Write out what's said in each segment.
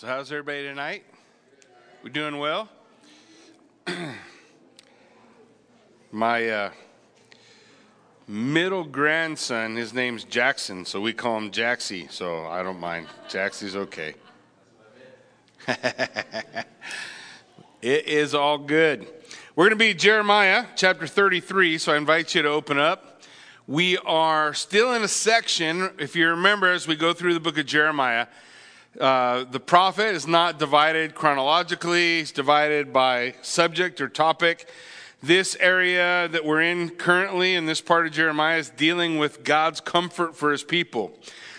So, how's everybody tonight? We doing well? My uh, middle grandson, his name's Jackson, so we call him Jaxie, so I don't mind. Jaxie's okay. it is all good. We're going to be Jeremiah chapter 33, so I invite you to open up. We are still in a section, if you remember, as we go through the book of Jeremiah uh, the prophet is not divided chronologically, he's divided by subject or topic. This area that we're in currently in this part of Jeremiah is dealing with God's comfort for his people.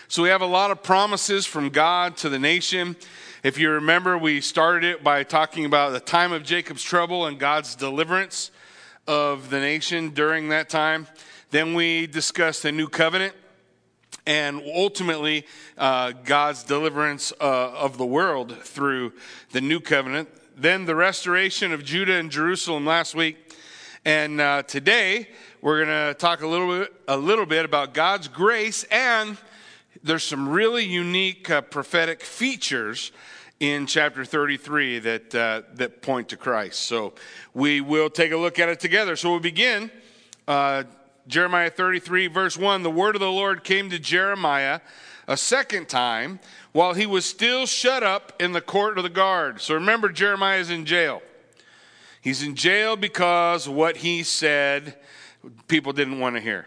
So we have a lot of promises from God to the nation. If you remember, we started it by talking about the time of Jacob's trouble and God's deliverance of the nation during that time. Then we discussed the new covenant and ultimately uh, God's deliverance uh, of the world through the new covenant. Then the restoration of Judah and Jerusalem last week, and uh, today we're going to talk a little bit a little bit about God's grace and there's some really unique uh, prophetic features in chapter 33 that uh, that point to Christ. So we will take a look at it together. So we'll begin uh, Jeremiah 33, verse 1 the word of the Lord came to Jeremiah a second time while he was still shut up in the court of the guard. So remember, Jeremiah is in jail. He's in jail because what he said people didn't want to hear.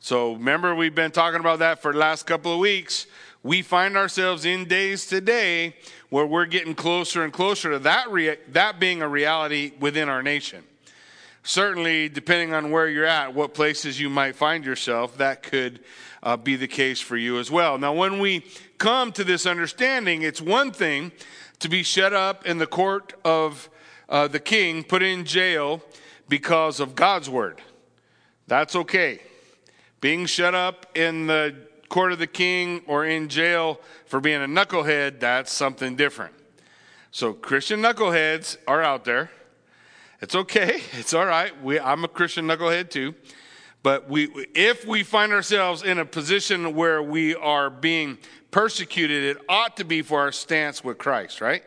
So remember, we've been talking about that for the last couple of weeks. We find ourselves in days today where we're getting closer and closer to that, that being a reality within our nation certainly, depending on where you're at, what places you might find yourself, that could uh, be the case for you as well. Now, when we come to this understanding, it's one thing to be shut up in the court of uh, the king, put in jail because of God's word. That's okay. Being shut up in the court of the king or in jail for being a knucklehead, that's something different. So, Christian knuckleheads are out there. It's okay. It's all right. We, I'm a Christian knucklehead too. But we, if we find ourselves in a position where we are being persecuted, it ought to be for our stance with Christ, right?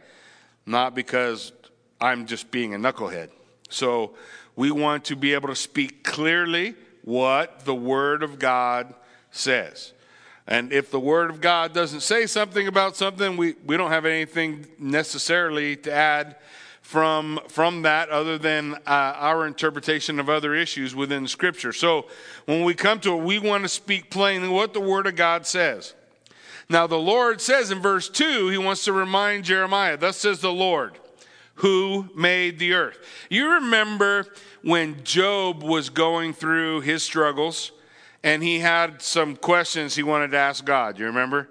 Not because I'm just being a knucklehead. So we want to be able to speak clearly what the Word of God says. And if the Word of God doesn't say something about something, we, we don't have anything necessarily to add from, from that other than uh, our interpretation of other issues within Scripture. So when we come to it, we want to speak plainly what the Word of God says. Now, the Lord says in verse 2, He wants to remind Jeremiah, Thus says the Lord, who made the earth. You remember when Job was going through his struggles and he had some questions he wanted to ask God. You remember?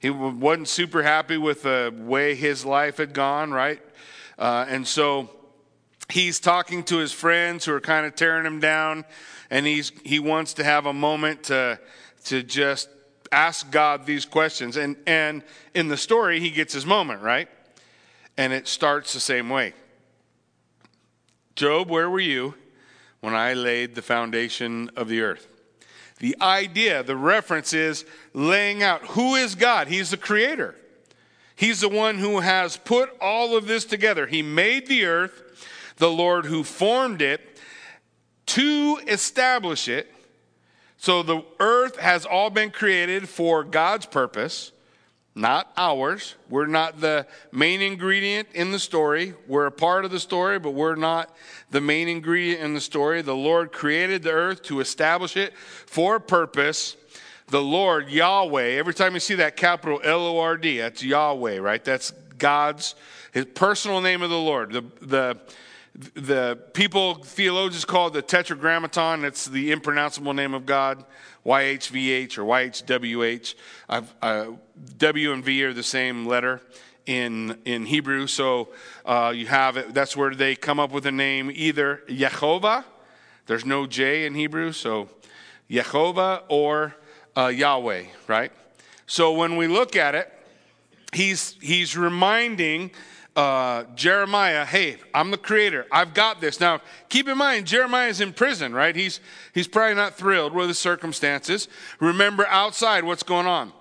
He wasn't super happy with the way his life had gone, right? Uh, and so he's talking to his friends who are kind of tearing him down, and he's, he wants to have a moment to, to just ask God these questions. And, and in the story, he gets his moment, right? And it starts the same way Job, where were you when I laid the foundation of the earth? The idea, the reference is laying out who is God? He's the creator. He's the one who has put all of this together. He made the earth, the Lord who formed it to establish it. So the earth has all been created for God's purpose, not ours. We're not the main ingredient in the story. We're a part of the story, but we're not the main ingredient in the story. The Lord created the earth to establish it for a purpose the Lord, Yahweh, every time you see that capital L O R D, that's Yahweh, right? That's God's his personal name of the Lord. The, the, the people, theologians call it the tetragrammaton. It's the impronounceable name of God, YHVH or YHWH. Uh, w and V are the same letter in, in Hebrew. So uh, you have it, that's where they come up with a name, either Yehovah, there's no J in Hebrew, so Yehovah or uh, Yahweh, right? So when we look at it, he's, he's reminding uh, Jeremiah, hey, I'm the creator. I've got this. Now, keep in mind, Jeremiah is in prison, right? He's, he's probably not thrilled with the circumstances. Remember outside what's going on.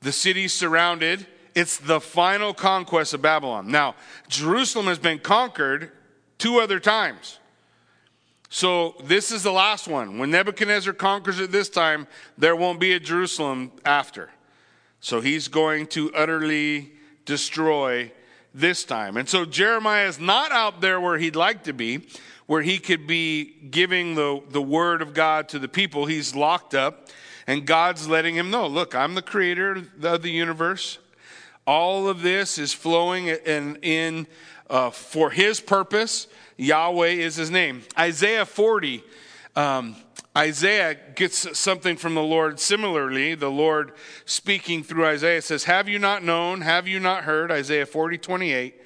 The city's surrounded it's the final conquest of Babylon. Now, Jerusalem has been conquered two other times. So this is the last one. When Nebuchadnezzar conquers it this time, there won't be a Jerusalem after. So he's going to utterly destroy this time. And so Jeremiah is not out there where he'd like to be, where he could be giving the, the word of God to the people. He's locked up, and God's letting him know look, I'm the creator of the universe. All of this is flowing in, in uh, for his purpose. Yahweh is his name. Isaiah 40. Um, Isaiah gets something from the Lord similarly. The Lord speaking through Isaiah says, Have you not known? Have you not heard? Isaiah 40, 28.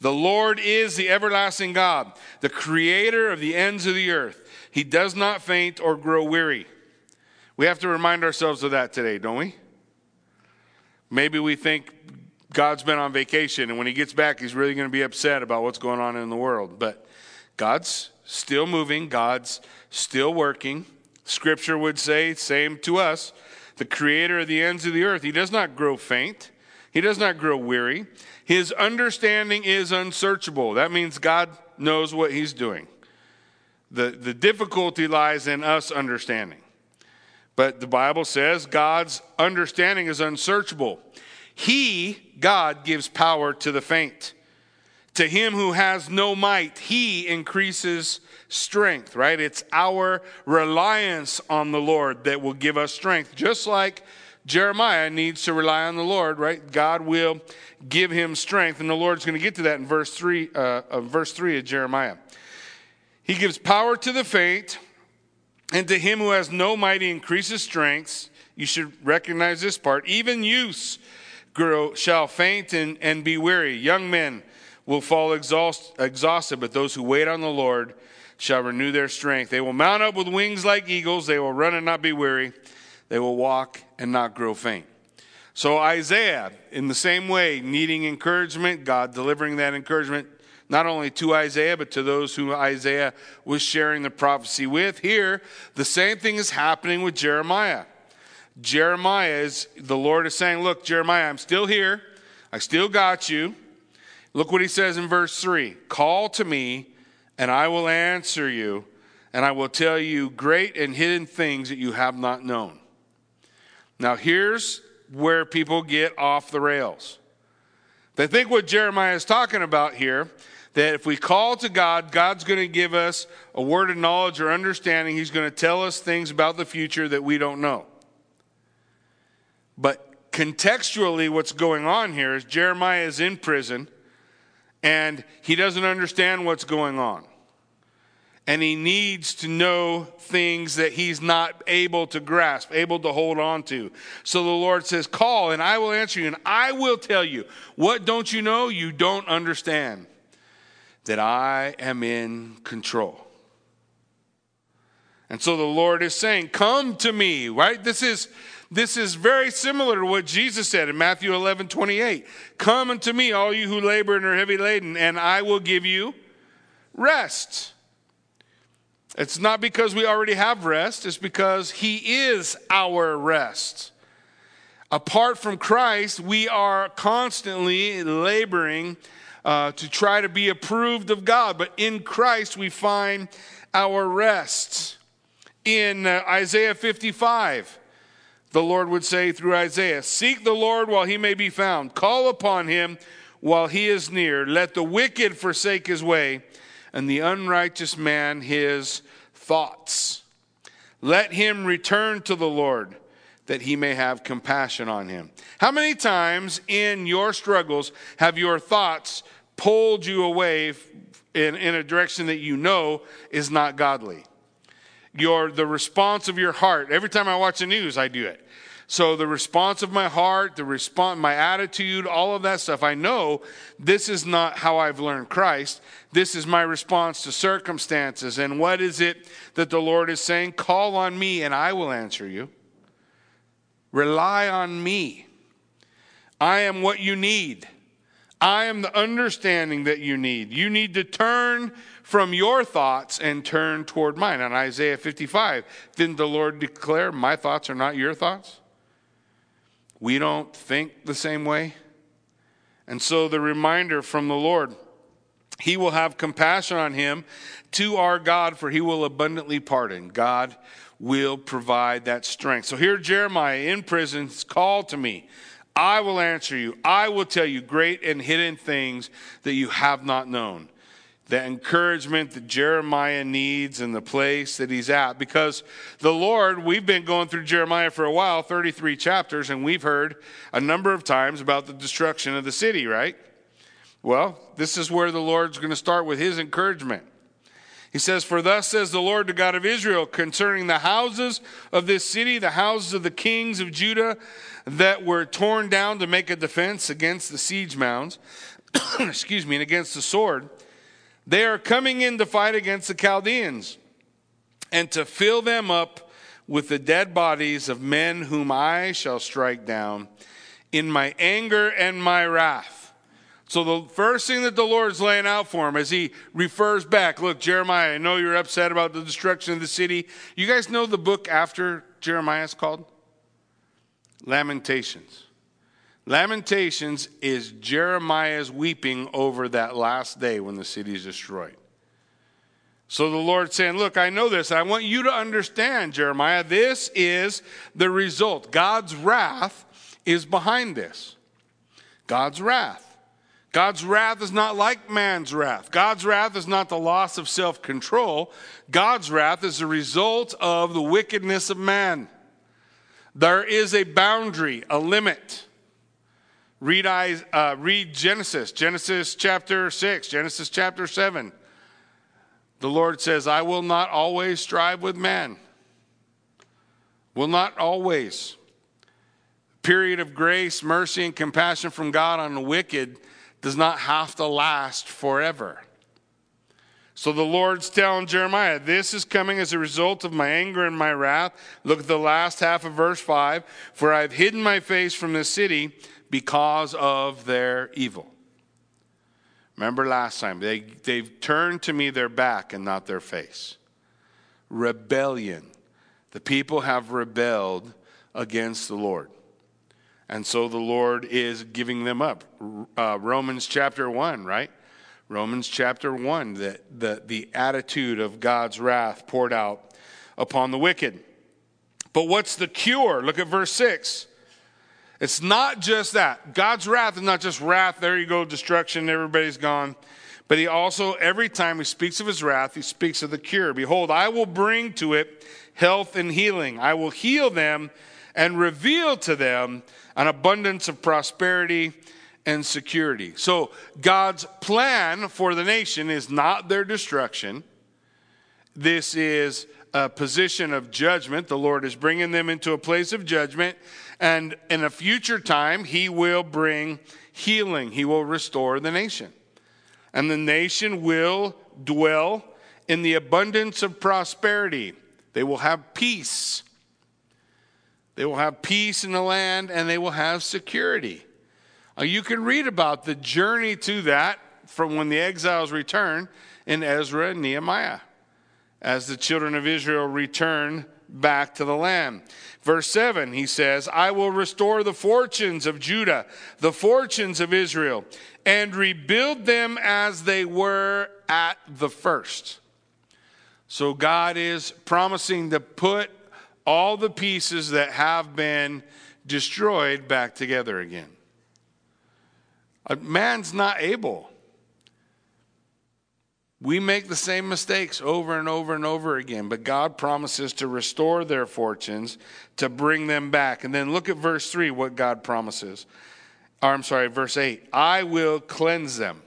The Lord is the everlasting God, the creator of the ends of the earth. He does not faint or grow weary. We have to remind ourselves of that today, don't we? Maybe we think God's been on vacation and when he gets back, he's really going to be upset about what's going on in the world. But God's still moving, God's still working. Scripture would say, same to us, the creator of the ends of the earth. He does not grow faint, he does not grow weary. His understanding is unsearchable. That means God knows what he's doing. The, the difficulty lies in us understanding. But the Bible says God's understanding is unsearchable. He, God, gives power to the faint. To him who has no might, he increases strength, right? It's our reliance on the Lord that will give us strength. Just like Jeremiah needs to rely on the Lord, right? God will give him strength. And the Lord's going to get to that in verse 3, uh, of verse 3 of Jeremiah. He gives power to the faint, and to him who has no might, he increases strength. You should recognize this part. Even youths grow, shall faint and, and be weary. Young men, will fall exhaust, exhausted, but those who wait on the Lord shall renew their strength. They will mount up with wings like eagles. They will run and not be weary. They will walk and not grow faint. So, Isaiah, in the same way, needing encouragement, God delivering that encouragement not only to Isaiah, but to those who Isaiah was sharing the prophecy with. Here, the same thing is happening with Jeremiah. Jeremiah is, the Lord is saying, Look, Jeremiah, I'm still here. I still got you. Look what he says in verse 3 Call to me, and I will answer you, and I will tell you great and hidden things that you have not known. Now, here's where people get off the rails. They think what Jeremiah is talking about here that if we call to God, God's going to give us a word of knowledge or understanding. He's going to tell us things about the future that we don't know. But contextually, what's going on here is Jeremiah is in prison and he doesn't understand what's going on. And he needs to know things that he's not able to grasp, able to hold on to. So the Lord says, Call, and I will answer you, and I will tell you. What don't you know? You don't understand. That I am in control. And so the Lord is saying, Come to me, right? This is this is very similar to what Jesus said in Matthew 11 28. Come unto me, all you who labor and are heavy laden, and I will give you rest. It's not because we already have rest, it's because He is our rest. Apart from Christ, we are constantly laboring uh, to try to be approved of God, but in Christ we find our rest. In uh, Isaiah 55, the Lord would say through Isaiah Seek the Lord while he may be found, call upon him while he is near. Let the wicked forsake his way, and the unrighteous man his thoughts. Let him return to the Lord that he may have compassion on him. How many times in your struggles have your thoughts pulled you away in, in a direction that you know is not godly? Your, the response of your heart. Every time I watch the news, I do it. So the response of my heart, the response, my attitude, all of that stuff, I know this is not how I've learned Christ. This is my response to circumstances. And what is it that the Lord is saying? Call on me and I will answer you. Rely on me. I am what you need. I am the understanding that you need. You need to turn from your thoughts and turn toward mine. On Isaiah 55, didn't the Lord declare, My thoughts are not your thoughts? We don't think the same way. And so the reminder from the Lord He will have compassion on him to our God, for he will abundantly pardon. God will provide that strength. So here, Jeremiah in prison, called to me. I will answer you. I will tell you great and hidden things that you have not known. The encouragement that Jeremiah needs in the place that he's at. Because the Lord, we've been going through Jeremiah for a while, 33 chapters, and we've heard a number of times about the destruction of the city, right? Well, this is where the Lord's going to start with his encouragement. He says, For thus says the Lord, the God of Israel, concerning the houses of this city, the houses of the kings of Judah that were torn down to make a defense against the siege mounds, excuse me, and against the sword, they are coming in to fight against the Chaldeans and to fill them up with the dead bodies of men whom I shall strike down in my anger and my wrath. So the first thing that the Lord's laying out for him as he refers back, look, Jeremiah, I know you're upset about the destruction of the city. You guys know the book after Jeremiah is called? Lamentations. Lamentations is Jeremiah's weeping over that last day when the city is destroyed. So the Lord's saying, Look, I know this. I want you to understand, Jeremiah, this is the result. God's wrath is behind this. God's wrath. God's wrath is not like man's wrath. God's wrath is not the loss of self control. God's wrath is the result of the wickedness of man. There is a boundary, a limit. Read, uh, read Genesis, Genesis chapter 6, Genesis chapter 7. The Lord says, I will not always strive with man. Will not always. Period of grace, mercy, and compassion from God on the wicked does not have to last forever. So the Lord's telling Jeremiah, This is coming as a result of my anger and my wrath. Look at the last half of verse 5 For I've hidden my face from the city because of their evil. Remember last time, they, they've turned to me their back and not their face. Rebellion. The people have rebelled against the Lord. And so the Lord is giving them up. Uh, Romans chapter 1, right? Romans chapter 1, the, the, the attitude of God's wrath poured out upon the wicked. But what's the cure? Look at verse 6. It's not just that. God's wrath is not just wrath, there you go, destruction, everybody's gone. But he also, every time he speaks of his wrath, he speaks of the cure. Behold, I will bring to it health and healing. I will heal them and reveal to them an abundance of prosperity and security. So, God's plan for the nation is not their destruction. This is a position of judgment. The Lord is bringing them into a place of judgment. And in a future time, He will bring healing, He will restore the nation. And the nation will dwell in the abundance of prosperity. They will have peace. They will have peace in the land and they will have security. You can read about the journey to that from when the exiles return in Ezra and Nehemiah as the children of Israel return back to the land. Verse 7, he says, I will restore the fortunes of Judah, the fortunes of Israel, and rebuild them as they were at the first. So God is promising to put all the pieces that have been destroyed back together again. A man's not able. We make the same mistakes over and over and over again, but God promises to restore their fortunes, to bring them back. And then look at verse 3, what God promises. Or, I'm sorry, verse 8 I will cleanse them.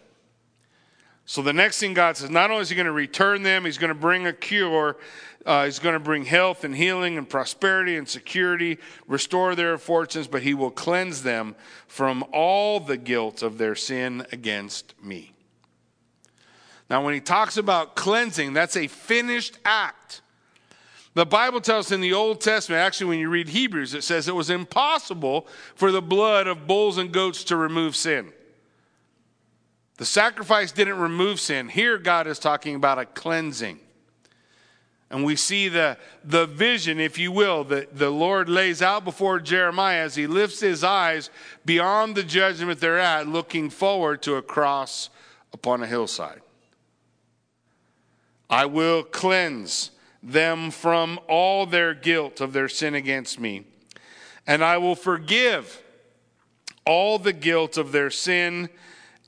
So the next thing God says, not only is He going to return them, He's going to bring a cure, uh, he's going to bring health and healing and prosperity and security, restore their fortunes, but he will cleanse them from all the guilt of their sin against me. Now, when he talks about cleansing, that's a finished act. The Bible tells us in the Old Testament, actually, when you read Hebrews, it says it was impossible for the blood of bulls and goats to remove sin. The sacrifice didn't remove sin. Here, God is talking about a cleansing. And we see the, the vision, if you will, that the Lord lays out before Jeremiah as he lifts his eyes beyond the judgment they're at, looking forward to a cross upon a hillside. I will cleanse them from all their guilt of their sin against me, and I will forgive all the guilt of their sin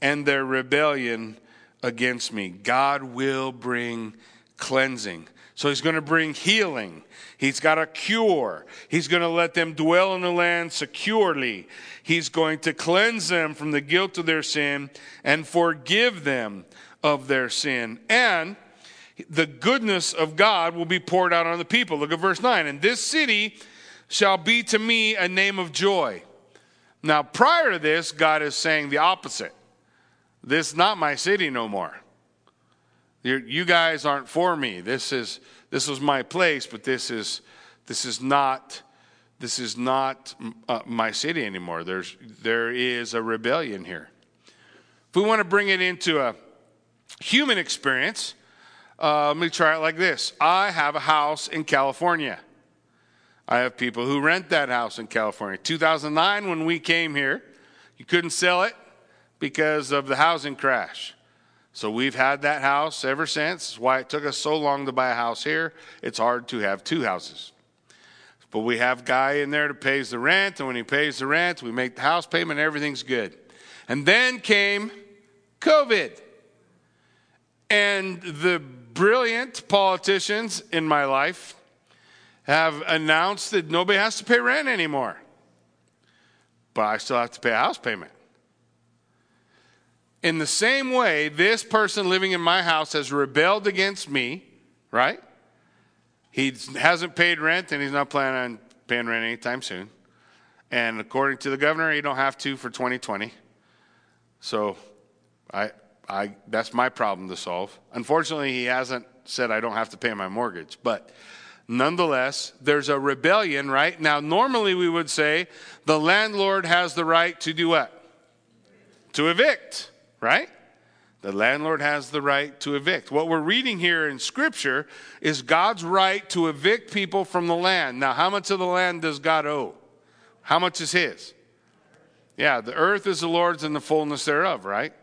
and their rebellion against me. God will bring cleansing. So he's going to bring healing. He's got a cure. He's going to let them dwell in the land securely. He's going to cleanse them from the guilt of their sin and forgive them of their sin. And the goodness of God will be poured out on the people. Look at verse 9. And this city shall be to me a name of joy. Now, prior to this, God is saying the opposite. This is not my city no more. You're, you guys aren't for me. This is this was my place, but this is this is not this is not uh, my city anymore. There's there is a rebellion here. If we want to bring it into a human experience, uh, let me try it like this. I have a house in California. I have people who rent that house in California. 2009, when we came here, you couldn't sell it because of the housing crash. So we've had that house ever since. That's why it took us so long to buy a house here. It's hard to have two houses. But we have a guy in there that pays the rent, and when he pays the rent, we make the house payment, everything's good. And then came COVID. And the brilliant politicians in my life have announced that nobody has to pay rent anymore. But I still have to pay a house payment. In the same way, this person living in my house has rebelled against me, right? He hasn't paid rent and he's not planning on paying rent anytime soon. And according to the governor, he don't have to for 2020. So I, I, that's my problem to solve. Unfortunately, he hasn't said I don't have to pay my mortgage. But Nonetheless, there's a rebellion, right? Now, normally we would say the landlord has the right to do what? To evict, right? The landlord has the right to evict. What we're reading here in Scripture is God's right to evict people from the land. Now, how much of the land does God owe? How much is His? Yeah, the earth is the Lord's and the fullness thereof, right?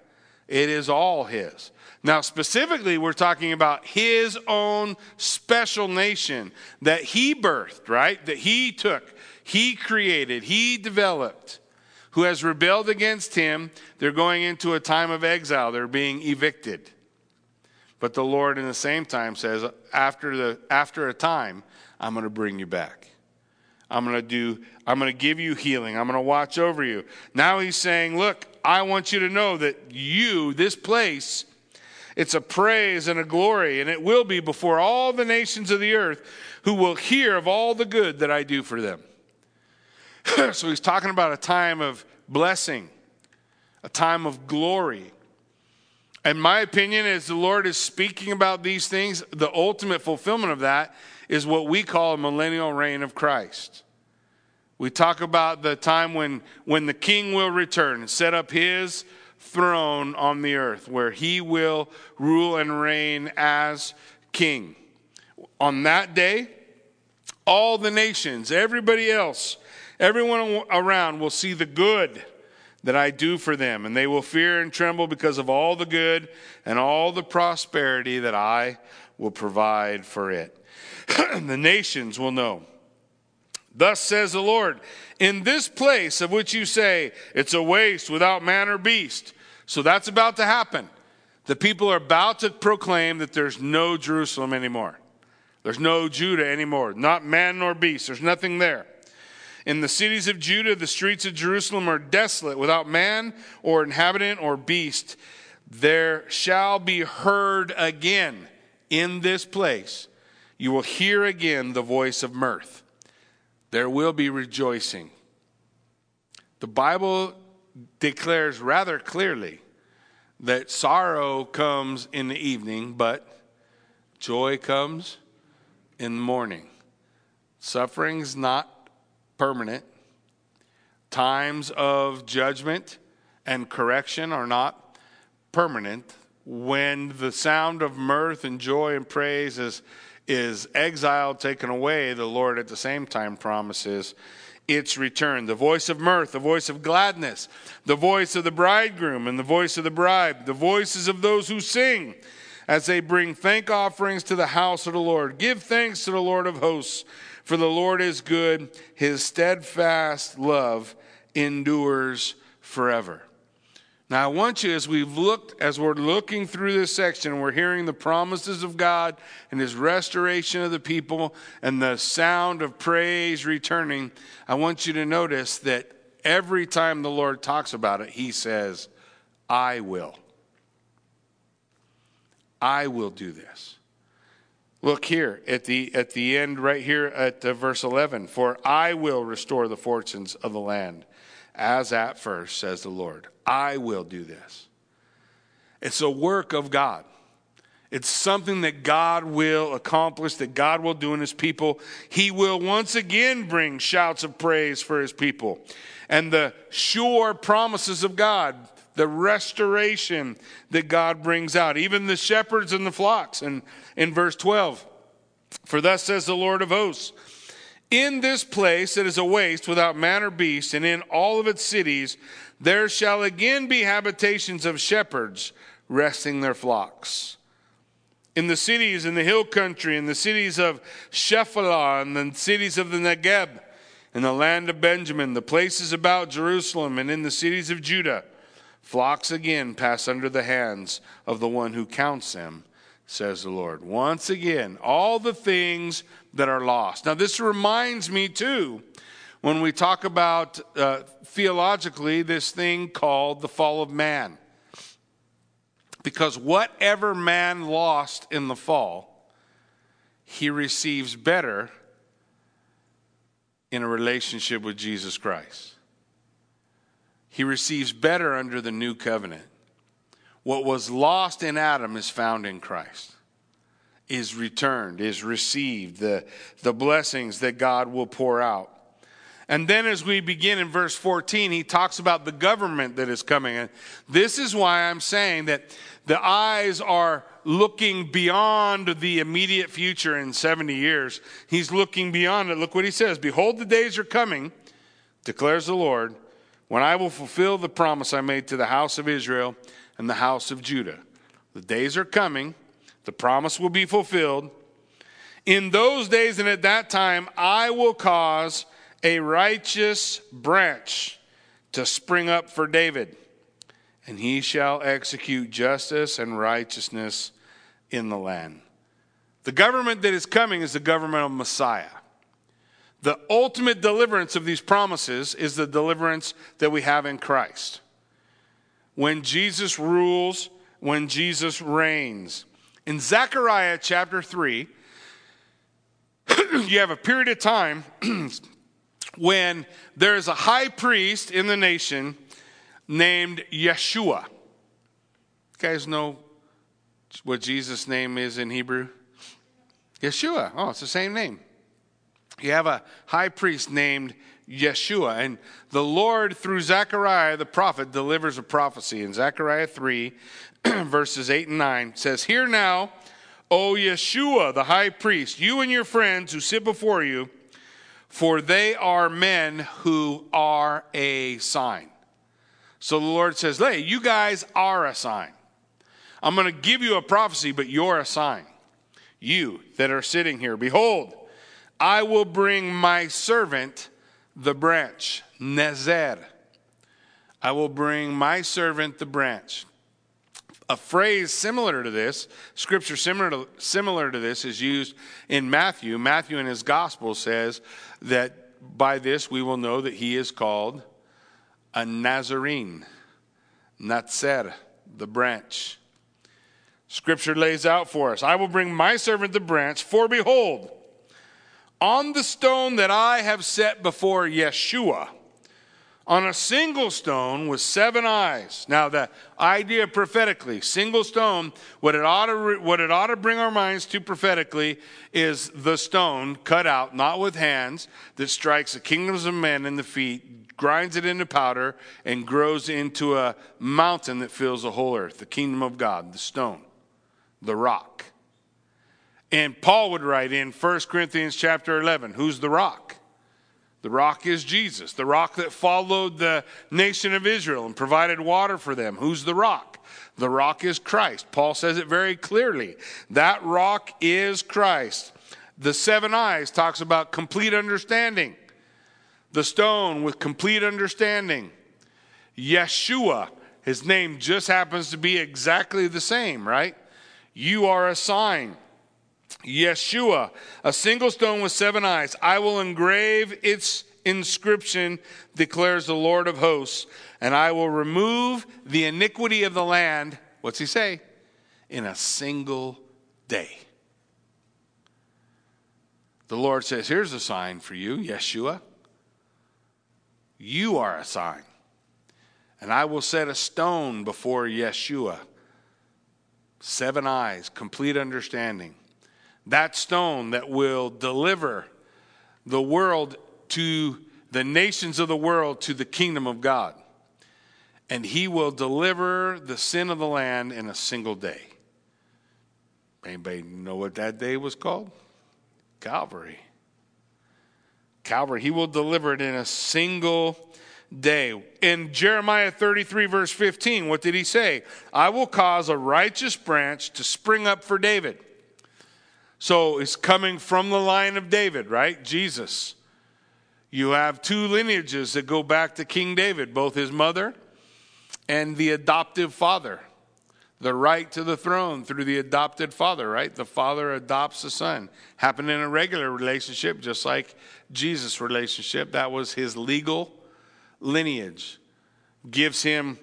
It is all His. Now, specifically, we're talking about his own special nation that he birthed, right? That he took, he created, he developed, who has rebelled against him. They're going into a time of exile, they're being evicted. But the Lord, in the same time, says, after, the, after a time, I'm going to bring you back. I'm going to do, I'm going to give you healing. I'm going to watch over you. Now he's saying, Look, I want you to know that you, this place, it's a praise and a glory, and it will be before all the nations of the earth who will hear of all the good that I do for them. so he's talking about a time of blessing, a time of glory. And my opinion, as the Lord is speaking about these things, the ultimate fulfillment of that is what we call a millennial reign of Christ. We talk about the time when, when the king will return and set up his throne on the earth where he will rule and reign as king. On that day, all the nations, everybody else, everyone around will see the good that I do for them, and they will fear and tremble because of all the good and all the prosperity that I will provide for it. the nations will know. Thus says the Lord, in this place of which you say, it's a waste without man or beast, so that's about to happen. The people are about to proclaim that there's no Jerusalem anymore. There's no Judah anymore, not man nor beast. There's nothing there. In the cities of Judah, the streets of Jerusalem are desolate, without man or inhabitant or beast. There shall be heard again in this place. You will hear again the voice of mirth. There will be rejoicing. The Bible declares rather clearly that sorrow comes in the evening, but joy comes in the morning. Suffering's not permanent. Times of judgment and correction are not permanent. When the sound of mirth and joy and praise is, is exiled, taken away, the Lord at the same time promises its return. The voice of mirth, the voice of gladness, the voice of the bridegroom and the voice of the bride, the voices of those who sing as they bring thank offerings to the house of the Lord. Give thanks to the Lord of hosts, for the Lord is good, his steadfast love endures forever. Now, I want you, as we've looked, as we're looking through this section, we're hearing the promises of God and His restoration of the people and the sound of praise returning. I want you to notice that every time the Lord talks about it, He says, I will. I will do this. Look here at the, at the end, right here at uh, verse 11. For I will restore the fortunes of the land as at first, says the Lord. I will do this. It's a work of God. It's something that God will accomplish, that God will do in his people. He will once again bring shouts of praise for his people. And the sure promises of God, the restoration that God brings out, even the shepherds and the flocks. And in verse 12, for thus says the Lord of hosts, in this place that is a waste without man or beast, and in all of its cities, there shall again be habitations of shepherds resting their flocks. In the cities in the hill country, in the cities of Shephelah, and the cities of the Negeb, in the land of Benjamin, the places about Jerusalem, and in the cities of Judah, flocks again pass under the hands of the one who counts them, says the Lord. Once again, all the things that are lost. Now, this reminds me too when we talk about uh, theologically this thing called the fall of man. Because whatever man lost in the fall, he receives better in a relationship with Jesus Christ. He receives better under the new covenant. What was lost in Adam is found in Christ is returned, is received, the, the blessings that God will pour out. And then as we begin in verse 14, he talks about the government that is coming. And this is why I'm saying that the eyes are looking beyond the immediate future in 70 years. He's looking beyond it. Look what he says Behold, the days are coming, declares the Lord, when I will fulfill the promise I made to the house of Israel and the house of Judah. The days are coming the promise will be fulfilled. In those days and at that time, I will cause a righteous branch to spring up for David, and he shall execute justice and righteousness in the land. The government that is coming is the government of Messiah. The ultimate deliverance of these promises is the deliverance that we have in Christ. When Jesus rules, when Jesus reigns. In Zechariah chapter 3, you have a period of time when there is a high priest in the nation named Yeshua. You guys know what Jesus' name is in Hebrew? Yeshua. Oh, it's the same name. You have a high priest named Yeshua. And the Lord, through Zechariah the prophet, delivers a prophecy. In Zechariah 3, verses 8 and 9 says, Hear now, O Yeshua, the high priest, you and your friends who sit before you, for they are men who are a sign. So the Lord says, Hey, you guys are a sign. I'm going to give you a prophecy, but you're a sign. You that are sitting here, behold, I will bring my servant the branch, Nezer. I will bring my servant the branch. A phrase similar to this, scripture similar to, similar to this, is used in Matthew. Matthew in his gospel says that by this we will know that he is called a Nazarene, Natzer, the branch. Scripture lays out for us I will bring my servant the branch, for behold, on the stone that I have set before Yeshua, on a single stone with seven eyes. Now, the idea prophetically, single stone, what it, ought to, what it ought to bring our minds to prophetically is the stone cut out, not with hands, that strikes the kingdoms of men in the feet, grinds it into powder, and grows into a mountain that fills the whole earth, the kingdom of God, the stone, the rock. And Paul would write in 1 Corinthians chapter 11, who's the rock? The rock is Jesus, the rock that followed the nation of Israel and provided water for them. Who's the rock? The rock is Christ. Paul says it very clearly. That rock is Christ. The seven eyes talks about complete understanding. The stone with complete understanding. Yeshua, his name just happens to be exactly the same, right? You are a sign. Yeshua, a single stone with seven eyes. I will engrave its inscription, declares the Lord of hosts, and I will remove the iniquity of the land. What's he say? In a single day. The Lord says, Here's a sign for you, Yeshua. You are a sign. And I will set a stone before Yeshua. Seven eyes, complete understanding. That stone that will deliver the world to the nations of the world to the kingdom of God. And he will deliver the sin of the land in a single day. Anybody know what that day was called? Calvary. Calvary. He will deliver it in a single day. In Jeremiah 33, verse 15, what did he say? I will cause a righteous branch to spring up for David. So it's coming from the line of David, right? Jesus. You have two lineages that go back to King David, both his mother and the adoptive father the right to the throne through the adopted father, right? The father adopts the son. Happened in a regular relationship, just like Jesus' relationship. That was his legal lineage. Gives him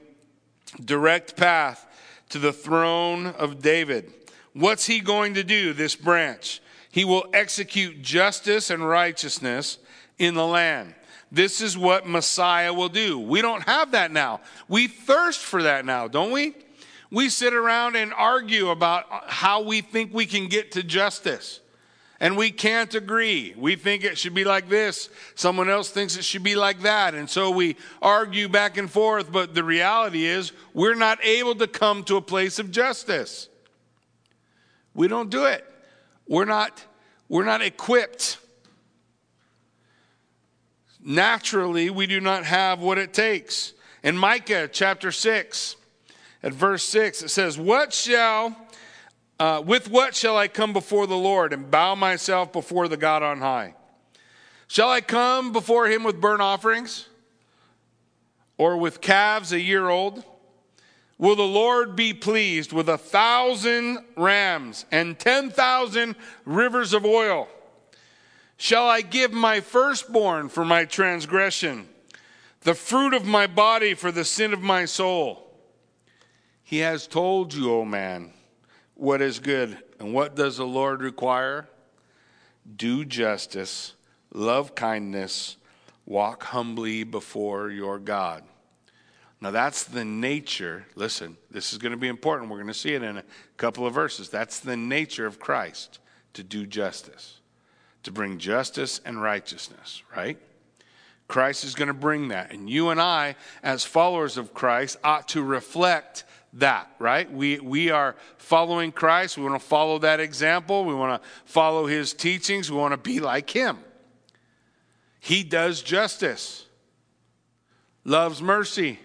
direct path to the throne of David. What's he going to do, this branch? He will execute justice and righteousness in the land. This is what Messiah will do. We don't have that now. We thirst for that now, don't we? we sit around and argue about how we think we can get to justice. And we can't agree. We think it should be like this. Someone else thinks it should be like that. And so we argue back and forth. But the reality is, we're not able to come to a place of justice. We don't do it. We're not, we're not equipped. Naturally, we do not have what it takes. In Micah chapter 6, at verse 6, it says, What shall, uh, with what shall I come before the Lord and bow myself before the God on high? Shall I come before him with burnt offerings or with calves a year old? Will the Lord be pleased with a thousand rams and ten thousand rivers of oil? Shall I give my firstborn for my transgression, the fruit of my body for the sin of my soul? He has told you, O oh man, what is good. And what does the Lord require? Do justice, love kindness, walk humbly before your God. Now, that's the nature. Listen, this is going to be important. We're going to see it in a couple of verses. That's the nature of Christ to do justice, to bring justice and righteousness, right? Christ is going to bring that. And you and I, as followers of Christ, ought to reflect that, right? We, we are following Christ. We want to follow that example. We want to follow his teachings. We want to be like him. He does justice, loves mercy,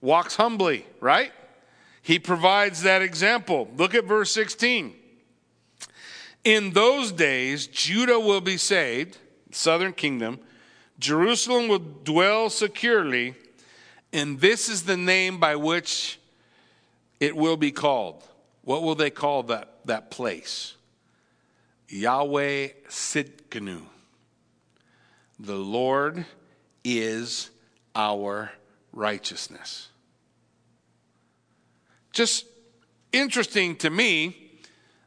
walks humbly, right? He provides that example. Look at verse 16. In those days, Judah will be saved, southern kingdom. Jerusalem will dwell securely, and this is the name by which it will be called. What will they call that, that place? Yahweh Tsidkenu. The Lord is our righteousness. Just interesting to me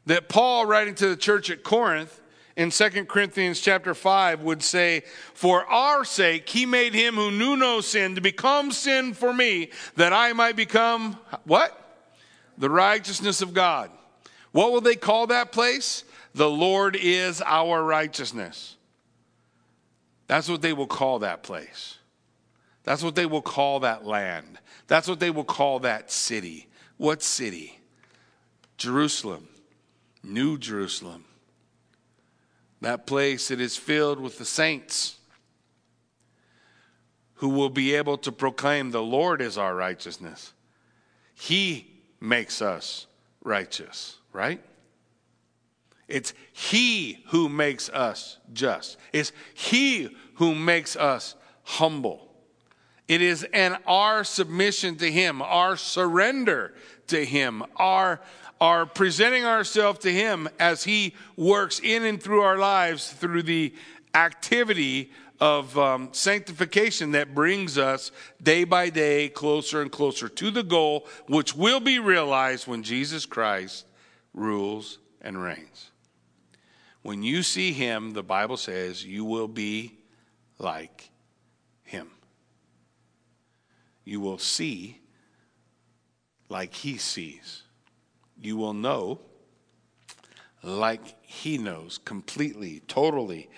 that Paul, writing to the church at Corinth in 2 Corinthians chapter 5, would say, For our sake, he made him who knew no sin to become sin for me, that I might become what? the righteousness of God. What will they call that place? The Lord is our righteousness. That's what they will call that place. That's what they will call that land. That's what they will call that city. What city? Jerusalem, New Jerusalem, That place that is filled with the saints who will be able to proclaim the Lord is our righteousness. He makes us righteous, right? It's He who makes us just. It's He who makes us humble. It is an our submission to Him, our surrender to Him, our, our presenting ourselves to Him as He works in and through our lives through the activity of um, sanctification that brings us day by day closer and closer to the goal, which will be realized when Jesus Christ rules and reigns. When you see him, the Bible says, you will be like him. You will see like he sees. You will know like he knows completely, totally.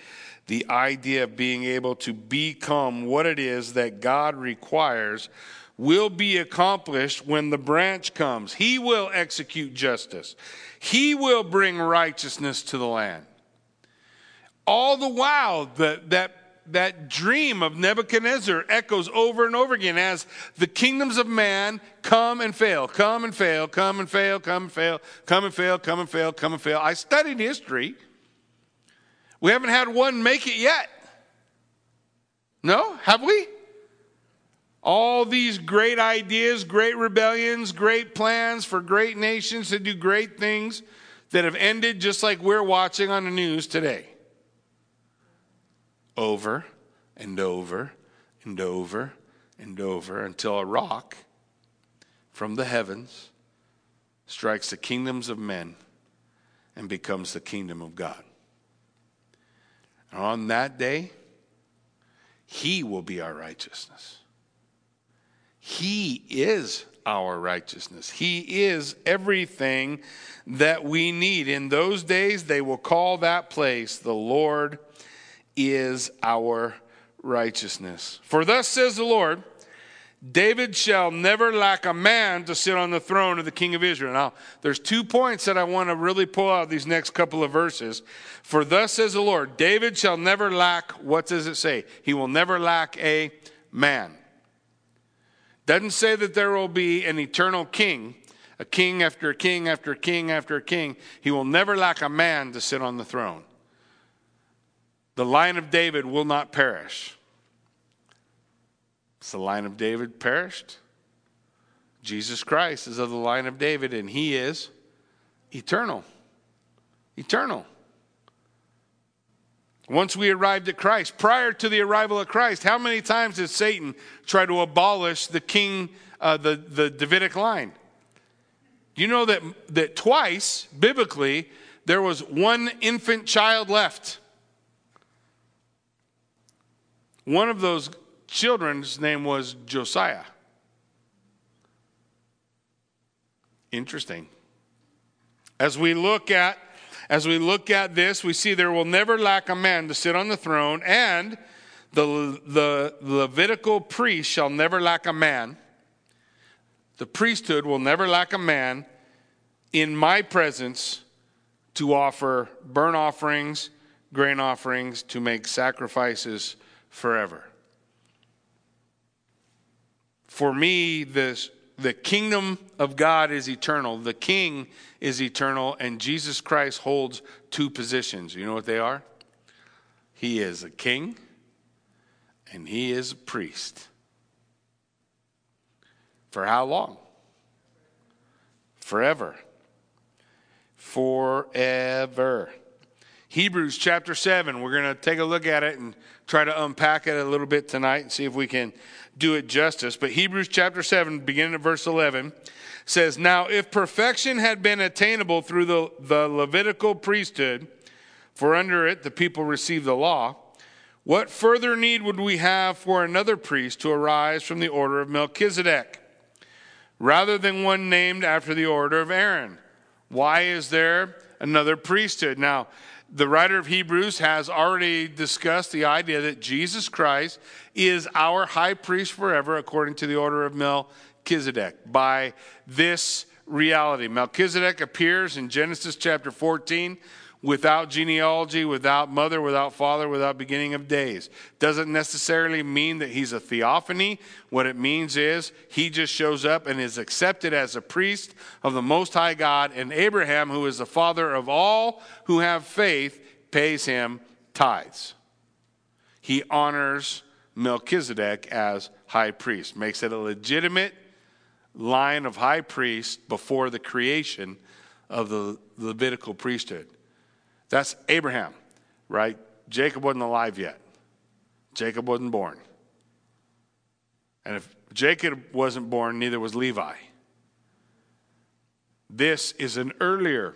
The idea of being able to become what it is that God requires will be accomplished when the branch comes. He will execute justice, He will bring righteousness to the land. All the while, that, that that dream of Nebuchadnezzar echoes over and over again as the kingdoms of man come and fail, come and fail, come and fail, come and fail, come and fail, come and fail, come and fail. I studied history. We haven't had one make it yet. No? Have we? All these great ideas, great rebellions, great plans for great nations to do great things that have ended just like we're watching on the news today over and over and over and over until a rock from the heavens strikes the kingdoms of men and becomes the kingdom of God. And on that day, He will be our righteousness. He is our righteousness. He is everything that we need. In those days, they will call that place the Lord is our righteousness. For thus says the Lord, David shall never lack a man to sit on the throne of the king of Israel. Now, there's two points that I want to really pull out these next couple of verses. For thus says the Lord, David shall never lack, what does it say? He will never lack a man. Doesn't say that there will be an eternal king, a king after a king after a king after a king. He will never lack a man to sit on the throne. The line of David will not perish. It's the line of David perished. Jesus Christ is of the line of David, and he is eternal. Eternal. Once we arrived at Christ, prior to the arrival of Christ, how many times did Satan try to abolish the king, uh, the, the Davidic line? You know that, that twice, biblically, there was one infant child left? One of those children's name was Josiah. Interesting. As we look at as we look at this, we see there will never lack a man to sit on the throne, and the, the Levitical priest shall never lack a man. The priesthood will never lack a man in my presence to offer burnt offerings, grain offerings, to make sacrifices forever. For me, this, the kingdom of God is eternal. The king is eternal, and Jesus Christ holds two positions. You know what they are? He is a king and he is a priest. For how long? Forever. Forever. Hebrews chapter 7. We're going to take a look at it and try to unpack it a little bit tonight and see if we can do it justice. But Hebrews chapter 7, beginning at verse 11, says, Now if perfection had been attainable through the, the Levitical priesthood, for under it the people received the law, what further need would we have for another priest to arise from the order of Melchizedek, rather than one named after the order of Aaron? Why is there another priesthood? Now, the writer of Hebrews has already discussed the idea that Jesus Christ is our high priest forever according to the order of Melchizedek. By this reality, Melchizedek appears in Genesis chapter 14 without genealogy, without mother, without father, without beginning of days. Doesn't necessarily mean that he's a theophany. What it means is he just shows up and is accepted as a priest of the Most High God, and Abraham, who is the father of all who have faith, pays him tithes. He honors Melchizedek as high priest, makes it a legitimate line of high priest before the creation of the Levitical priesthood. That's Abraham, right? Jacob wasn't alive yet. Jacob wasn't born. And if Jacob wasn't born, neither was Levi. This is an earlier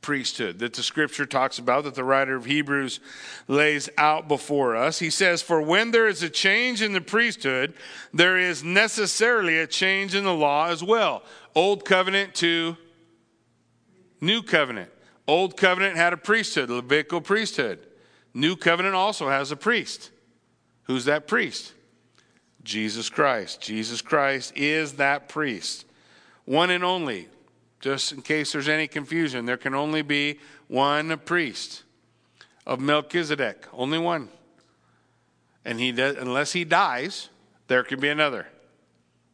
priesthood that the scripture talks about, that the writer of Hebrews lays out before us. He says, For when there is a change in the priesthood, there is necessarily a change in the law as well. Old covenant to new covenant. Old covenant had a priesthood, Levitical priesthood. New covenant also has a priest. Who's that priest? Jesus Christ. Jesus Christ is that priest. One and only. Just in case there's any confusion, there can only be one priest of Melchizedek, only one. And he does, unless he dies, there can be another.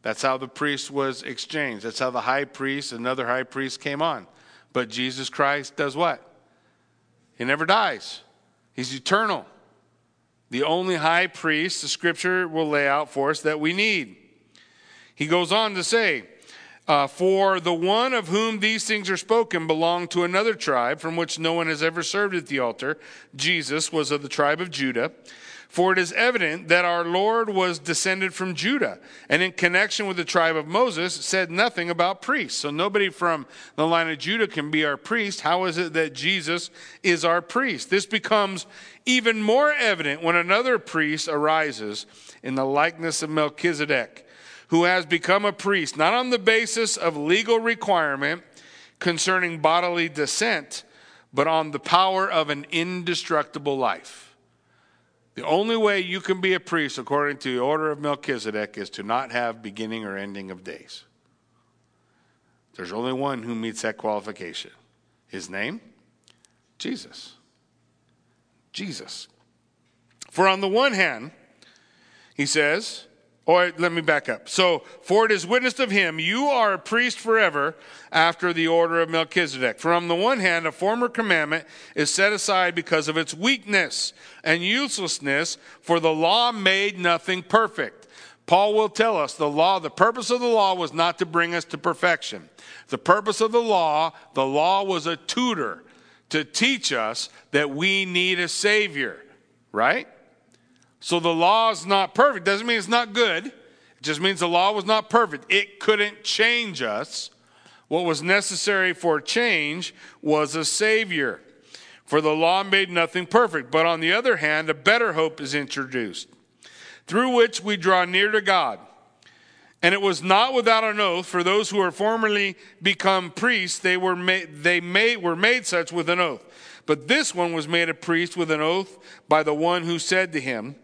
That's how the priest was exchanged. That's how the high priest, another high priest came on. But Jesus Christ does what? He never dies, he's eternal. The only high priest the scripture will lay out for us that we need. He goes on to say, uh, For the one of whom these things are spoken belonged to another tribe from which no one has ever served at the altar. Jesus was of the tribe of Judah. For it is evident that our Lord was descended from Judah, and in connection with the tribe of Moses, said nothing about priests. So nobody from the line of Judah can be our priest. How is it that Jesus is our priest? This becomes even more evident when another priest arises in the likeness of Melchizedek, who has become a priest, not on the basis of legal requirement concerning bodily descent, but on the power of an indestructible life. The only way you can be a priest according to the order of Melchizedek is to not have beginning or ending of days. There's only one who meets that qualification. His name? Jesus. Jesus. For on the one hand, he says, or let me back up. So, for it is witnessed of him, you are a priest forever after the order of Melchizedek. For on the one hand, a former commandment is set aside because of its weakness and uselessness, for the law made nothing perfect. Paul will tell us the law, the purpose of the law was not to bring us to perfection. The purpose of the law, the law was a tutor to teach us that we need a Savior, right? So the law is not perfect. Doesn't mean it's not good. It just means the law was not perfect. It couldn't change us. What was necessary for change was a Savior. For the law made nothing perfect. But on the other hand, a better hope is introduced, through which we draw near to God. And it was not without an oath for those who were formerly become priests, they were made, they made, were made such with an oath. But this one was made a priest with an oath by the one who said to him,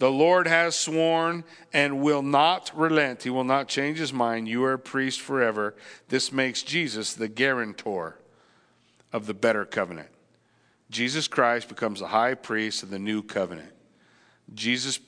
the Lord has sworn and will not relent. He will not change his mind. You are a priest forever. This makes Jesus the guarantor of the better covenant. Jesus Christ becomes the high priest of the new covenant. Jesus,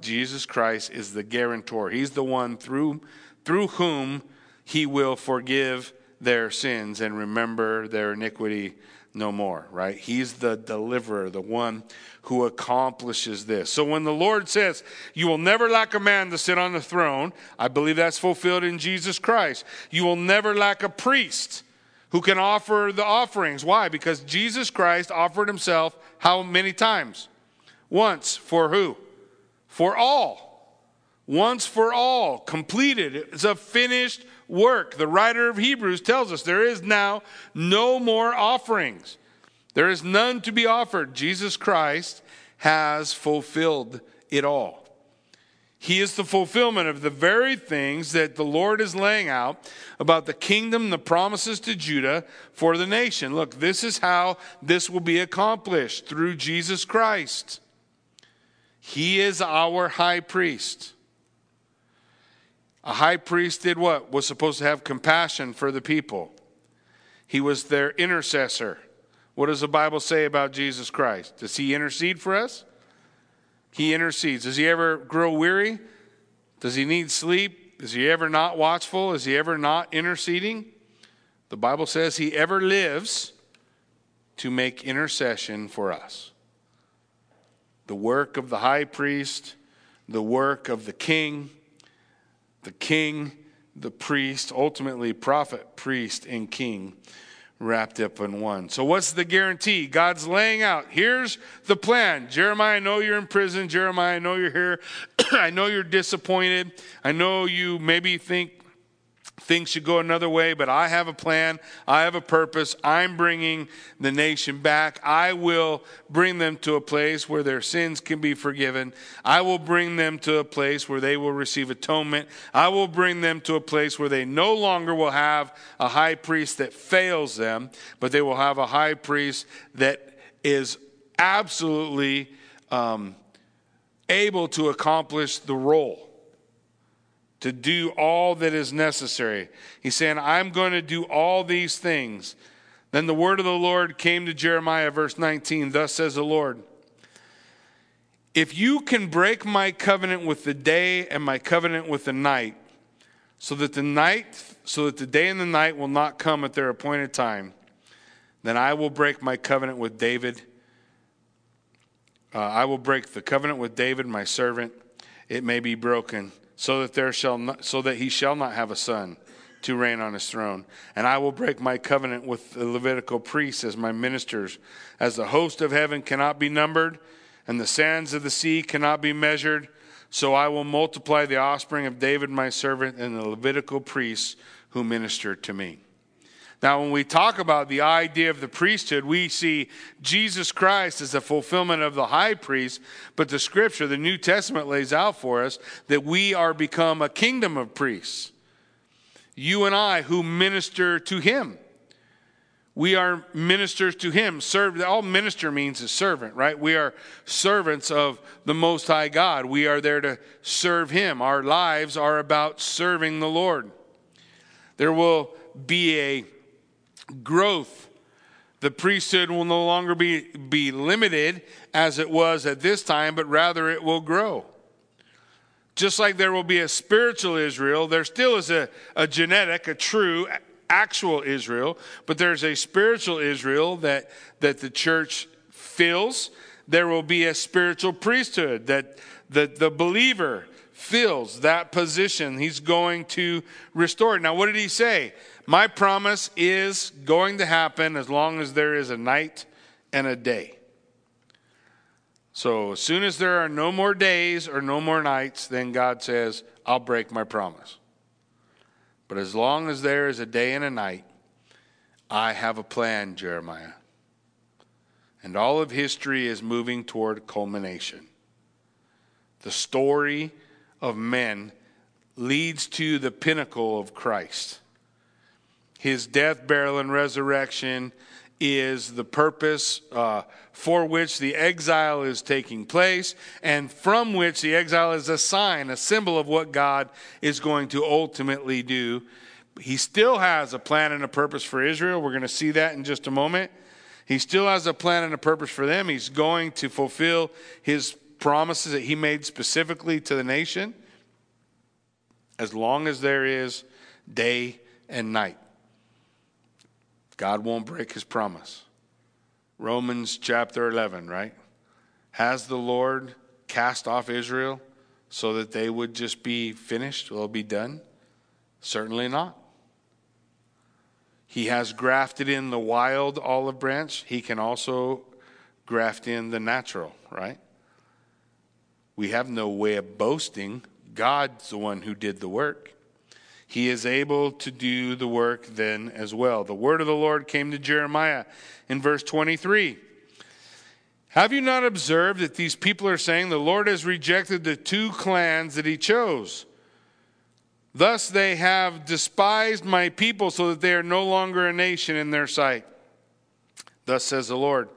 Jesus Christ is the guarantor. He's the one through, through whom he will forgive their sins and remember their iniquity no more, right? He's the deliverer, the one who accomplishes this. So when the Lord says, You will never lack a man to sit on the throne, I believe that's fulfilled in Jesus Christ. You will never lack a priest who can offer the offerings. Why? Because Jesus Christ offered himself how many times? Once. For who? For all. Once for all. Completed. It's a finished work. The writer of Hebrews tells us there is now no more offerings. There is none to be offered. Jesus Christ has fulfilled it all. He is the fulfillment of the very things that the Lord is laying out about the kingdom, the promises to Judah for the nation. Look, this is how this will be accomplished through Jesus Christ. He is our high priest. A high priest did what? Was supposed to have compassion for the people. He was their intercessor. what does the Bible say about Jesus Christ? Does he intercede for us? He intercedes. Does he ever grow weary? Does he need sleep? Is he ever not watchful? Is he ever not interceding? The Bible says he ever lives to make intercession for us. The work of the high priest, the work of the king, the king, the priest, ultimately prophet, priest, and king wrapped up in one. So, what's the guarantee? God's laying out here's the plan. Jeremiah, I know you're in prison. Jeremiah, I know you're here. I know you're disappointed. I know you maybe think things should go another way, but I have a plan. I have a purpose. I'm bringing the nation back. I will bring them to a place where their sins can be forgiven. I will bring them to a place where they will receive atonement. I will bring them to a place where they no longer will have a high priest that fails them, but they will have a high priest that is absolutely um, able to accomplish the role to do all that is necessary. He's saying, I'm going to do all these things. Then the word of the Lord came to Jeremiah, verse 19. Thus says the Lord If you can break my covenant with the day and my covenant with the night, so that the night, so that the day and the night will not come at their appointed time, then I will break my covenant with David. Uh, I will break the covenant with David, my servant. It may be broken so that there shall not, so that he shall not have a son to reign on his throne. And I will break my covenant with the Levitical priests as my ministers, as the host of heaven cannot be numbered, and the sands of the sea cannot be measured. So I will multiply the offspring of David my servant and the Levitical priests who minister to me. Now, when we talk about the idea of the priesthood, we see Jesus Christ as the fulfillment of the high priest, but the scripture, the New Testament, lays out for us that we are become a kingdom of priests. You and I who minister to him. We are ministers to him. Serve, all minister means is servant, right? We are servants of the Most High God. We are there to serve him. Our lives are about serving the Lord. There will be a growth. The priesthood will no longer be, be limited as it was at this time, but rather it will grow. Just like there will be a spiritual Israel, there still is a, a genetic, a true, actual Israel, but there's a spiritual Israel that, that the church fills. There will be a spiritual priesthood that the, the believer fills that position. He's going to restore it. Now, what did he say? My promise is going to happen as long as there is a night and a day. So, as soon as there are no more days or no more nights, then God says, I'll break my promise. But as long as there is a day and a night, I have a plan, Jeremiah. And all of history is moving toward culmination. The story of men leads to the pinnacle of Christ. His death, burial, and resurrection is the purpose uh, for which the exile is taking place, and from which the exile is a sign, a symbol of what God is going to ultimately do. He still has a plan and a purpose for Israel. We're going to see that in just a moment. He still has a plan and a purpose for them. He's going to fulfill his promises that he made specifically to the nation as long as there is day and night. God won't break his promise. Romans chapter 11, right? Has the Lord cast off Israel so that they would just be finished? Will be done? Certainly not. He has grafted in the wild olive branch. He can also graft in the natural, right? We have no way of boasting. God's the one who did the work he is able to do the work then as well. The word of the Lord came to Jeremiah in verse 23. Have you not observed that these people are saying the Lord has rejected the two clans that he chose? Thus they have despised my people so that they are no longer a nation in their sight. Thus says the Lord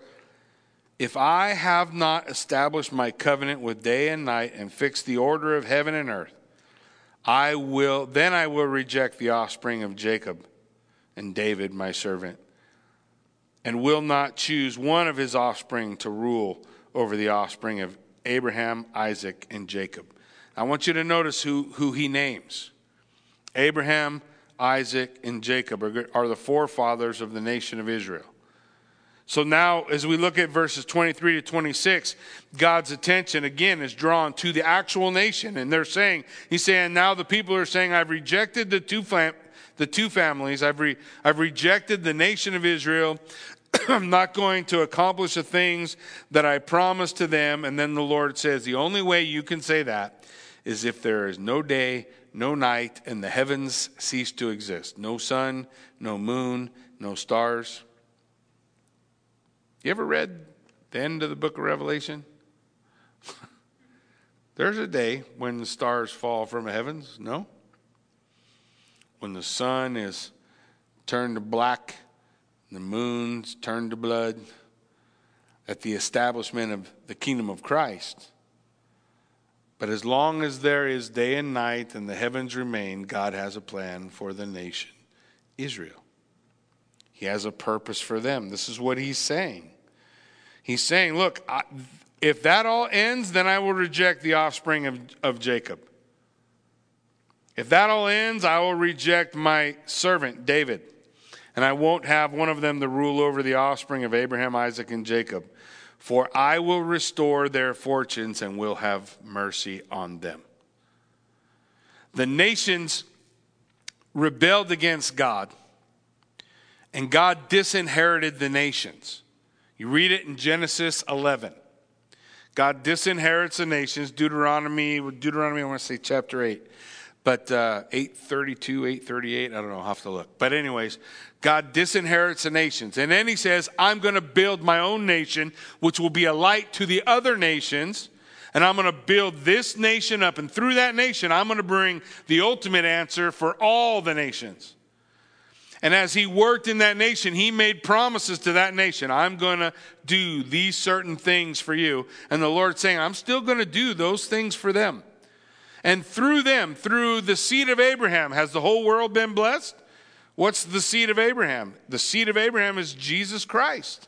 If I have not established my covenant with day and night and fixed the order of heaven and earth, I will then I will reject the offspring of Jacob and David my servant and will not choose one of his offspring to rule over the offspring of Abraham, Isaac, and Jacob. I want you to notice who, who he names Abraham, Isaac, and Jacob are, are the forefathers of the nation of Israel. So now, as we look at verses 23 to 26, God's attention again is drawn to the actual nation. And they're saying, He's saying, now the people are saying, I've rejected the two, fam- the two families, I've, re- I've rejected the nation of Israel. I'm not going to accomplish the things that I promised to them. And then the Lord says, The only way you can say that is if there is no day, no night, and the heavens cease to exist. No sun, no moon, no stars. You ever read the end of the book of Revelation? There's a day when the stars fall from the heavens, no? When the sun is turned to black, the moon's turned to blood, at the establishment of the kingdom of Christ. But as long as there is day and night and the heavens remain, God has a plan for the nation, Israel. He has a purpose for them. This is what he's saying. He's saying, Look, I, if that all ends, then I will reject the offspring of, of Jacob. If that all ends, I will reject my servant David, and I won't have one of them to rule over the offspring of Abraham, Isaac, and Jacob. For I will restore their fortunes and will have mercy on them. The nations rebelled against God and God disinherited the nations. You read it in Genesis 11. God disinherits the nations. Deuteronomy, Deuteronomy, I want to say chapter 8. But uh, 832, 838, I don't know, I'll have to look. But, anyways, God disinherits the nations. And then he says, I'm going to build my own nation, which will be a light to the other nations. And I'm going to build this nation up. And through that nation, I'm going to bring the ultimate answer for all the nations. And as he worked in that nation, he made promises to that nation. I'm going to do these certain things for you. And the Lord saying, I'm still going to do those things for them. And through them, through the seed of Abraham, has the whole world been blessed? What's the seed of Abraham? The seed of Abraham is Jesus Christ.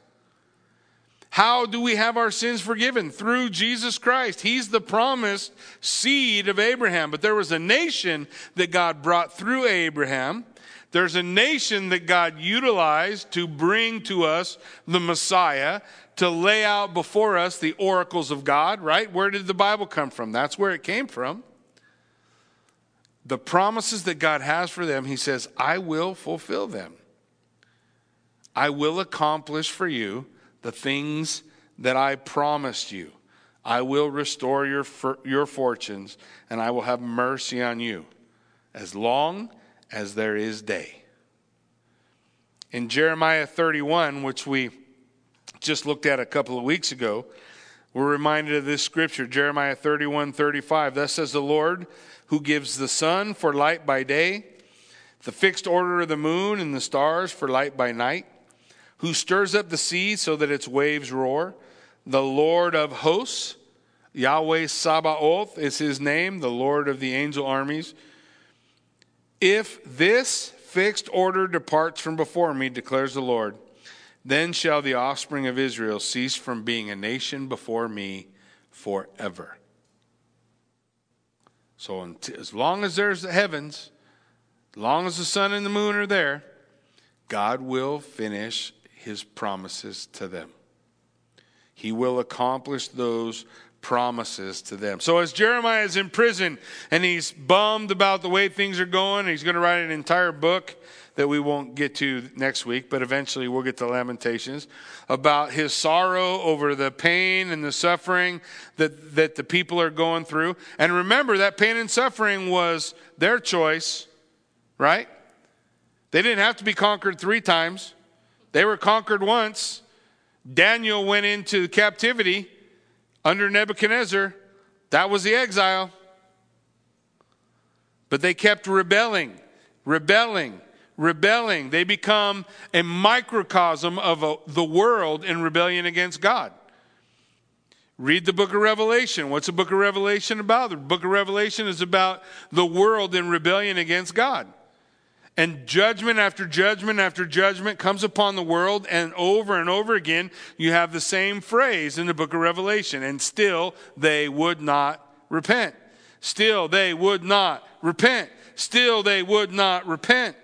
How do we have our sins forgiven? Through Jesus Christ. He's the promised seed of Abraham. But there was a nation that God brought through Abraham there's a nation that God utilized to bring to us the Messiah, to lay out before us the oracles of God, right? Where did the Bible come from? That's where it came from. The promises that God has for them, He says, I will fulfill them. I will accomplish for you the things that I promised you. I will restore your, your fortunes and I will have mercy on you as long as there is day. In Jeremiah 31, which we just looked at a couple of weeks ago, we're reminded of this scripture, Jeremiah 31 35. Thus says the Lord, who gives the sun for light by day, the fixed order of the moon and the stars for light by night, who stirs up the sea so that its waves roar, the Lord of hosts, Yahweh Sabaoth is his name, the Lord of the angel armies. If this fixed order departs from before me, declares the Lord, then shall the offspring of Israel cease from being a nation before me forever. So, as long as there's the heavens, as long as the sun and the moon are there, God will finish his promises to them. He will accomplish those promises to them. So as Jeremiah is in prison and he's bummed about the way things are going, he's going to write an entire book that we won't get to next week, but eventually we'll get to Lamentations about his sorrow over the pain and the suffering that, that the people are going through. And remember that pain and suffering was their choice, right? They didn't have to be conquered three times. They were conquered once. Daniel went into captivity under Nebuchadnezzar, that was the exile. But they kept rebelling, rebelling, rebelling. They become a microcosm of a, the world in rebellion against God. Read the book of Revelation. What's the book of Revelation about? The book of Revelation is about the world in rebellion against God. And judgment after judgment after judgment comes upon the world, and over and over again, you have the same phrase in the book of Revelation, and still they would not repent. Still they would not repent. Still they would not repent.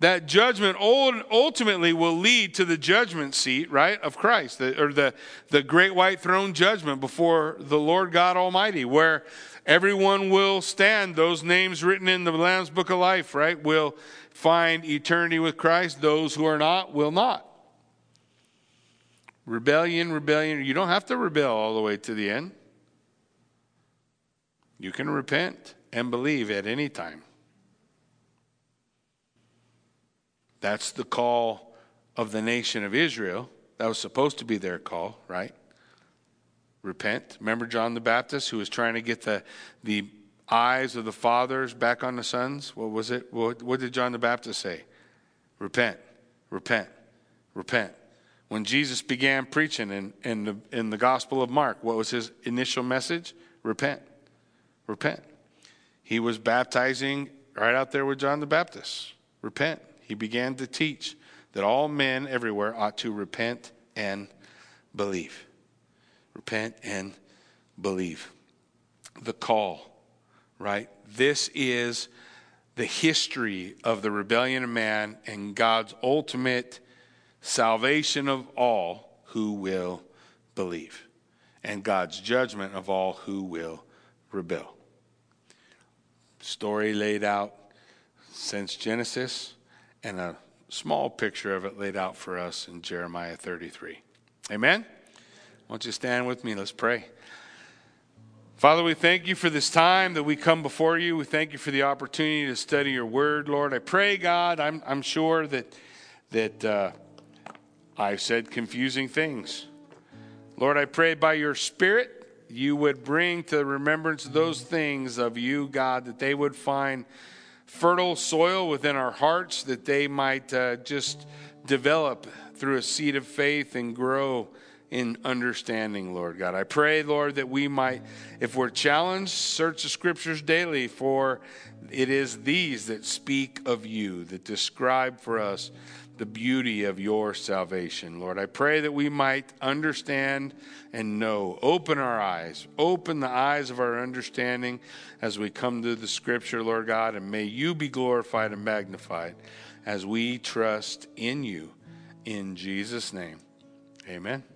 That judgment ultimately will lead to the judgment seat, right, of Christ, or the, the great white throne judgment before the Lord God Almighty, where Everyone will stand. Those names written in the Lamb's Book of Life, right, will find eternity with Christ. Those who are not will not. Rebellion, rebellion. You don't have to rebel all the way to the end. You can repent and believe at any time. That's the call of the nation of Israel. That was supposed to be their call, right? Repent. Remember John the Baptist who was trying to get the, the eyes of the fathers back on the sons? What was it? What, what did John the Baptist say? Repent, repent, repent. When Jesus began preaching in, in, the, in the Gospel of Mark, what was his initial message? Repent, repent. He was baptizing right out there with John the Baptist. Repent. He began to teach that all men everywhere ought to repent and believe repent and believe. The call, right? This is the history of the rebellion of man and God's ultimate salvation of all who will believe, and God's judgment of all who will rebel. Story laid out since Genesis, and a small picture of it laid out for us in Jeremiah 33. Amen? Won't you stand with me? Let's pray. Father, we thank you for this time that we come before you. We thank you for the opportunity to study your word, Lord. I pray, God, I'm, I'm sure that, that uh, I've said confusing things. Lord, I pray by your Spirit you would bring to remembrance those things of you, God, that they would find fertile soil within our hearts, that they might uh, just develop through a seed of faith and grow in understanding, Lord God. I pray, Lord, that we might, if we're challenged, search the scriptures daily, for it is these that speak of you, that describe for us the beauty of your salvation, Lord. I pray that we might understand and know. Open our eyes, open the eyes of our understanding as we come to the scripture, Lord God, and may you be glorified and magnified as we trust in you. In Jesus' name, amen.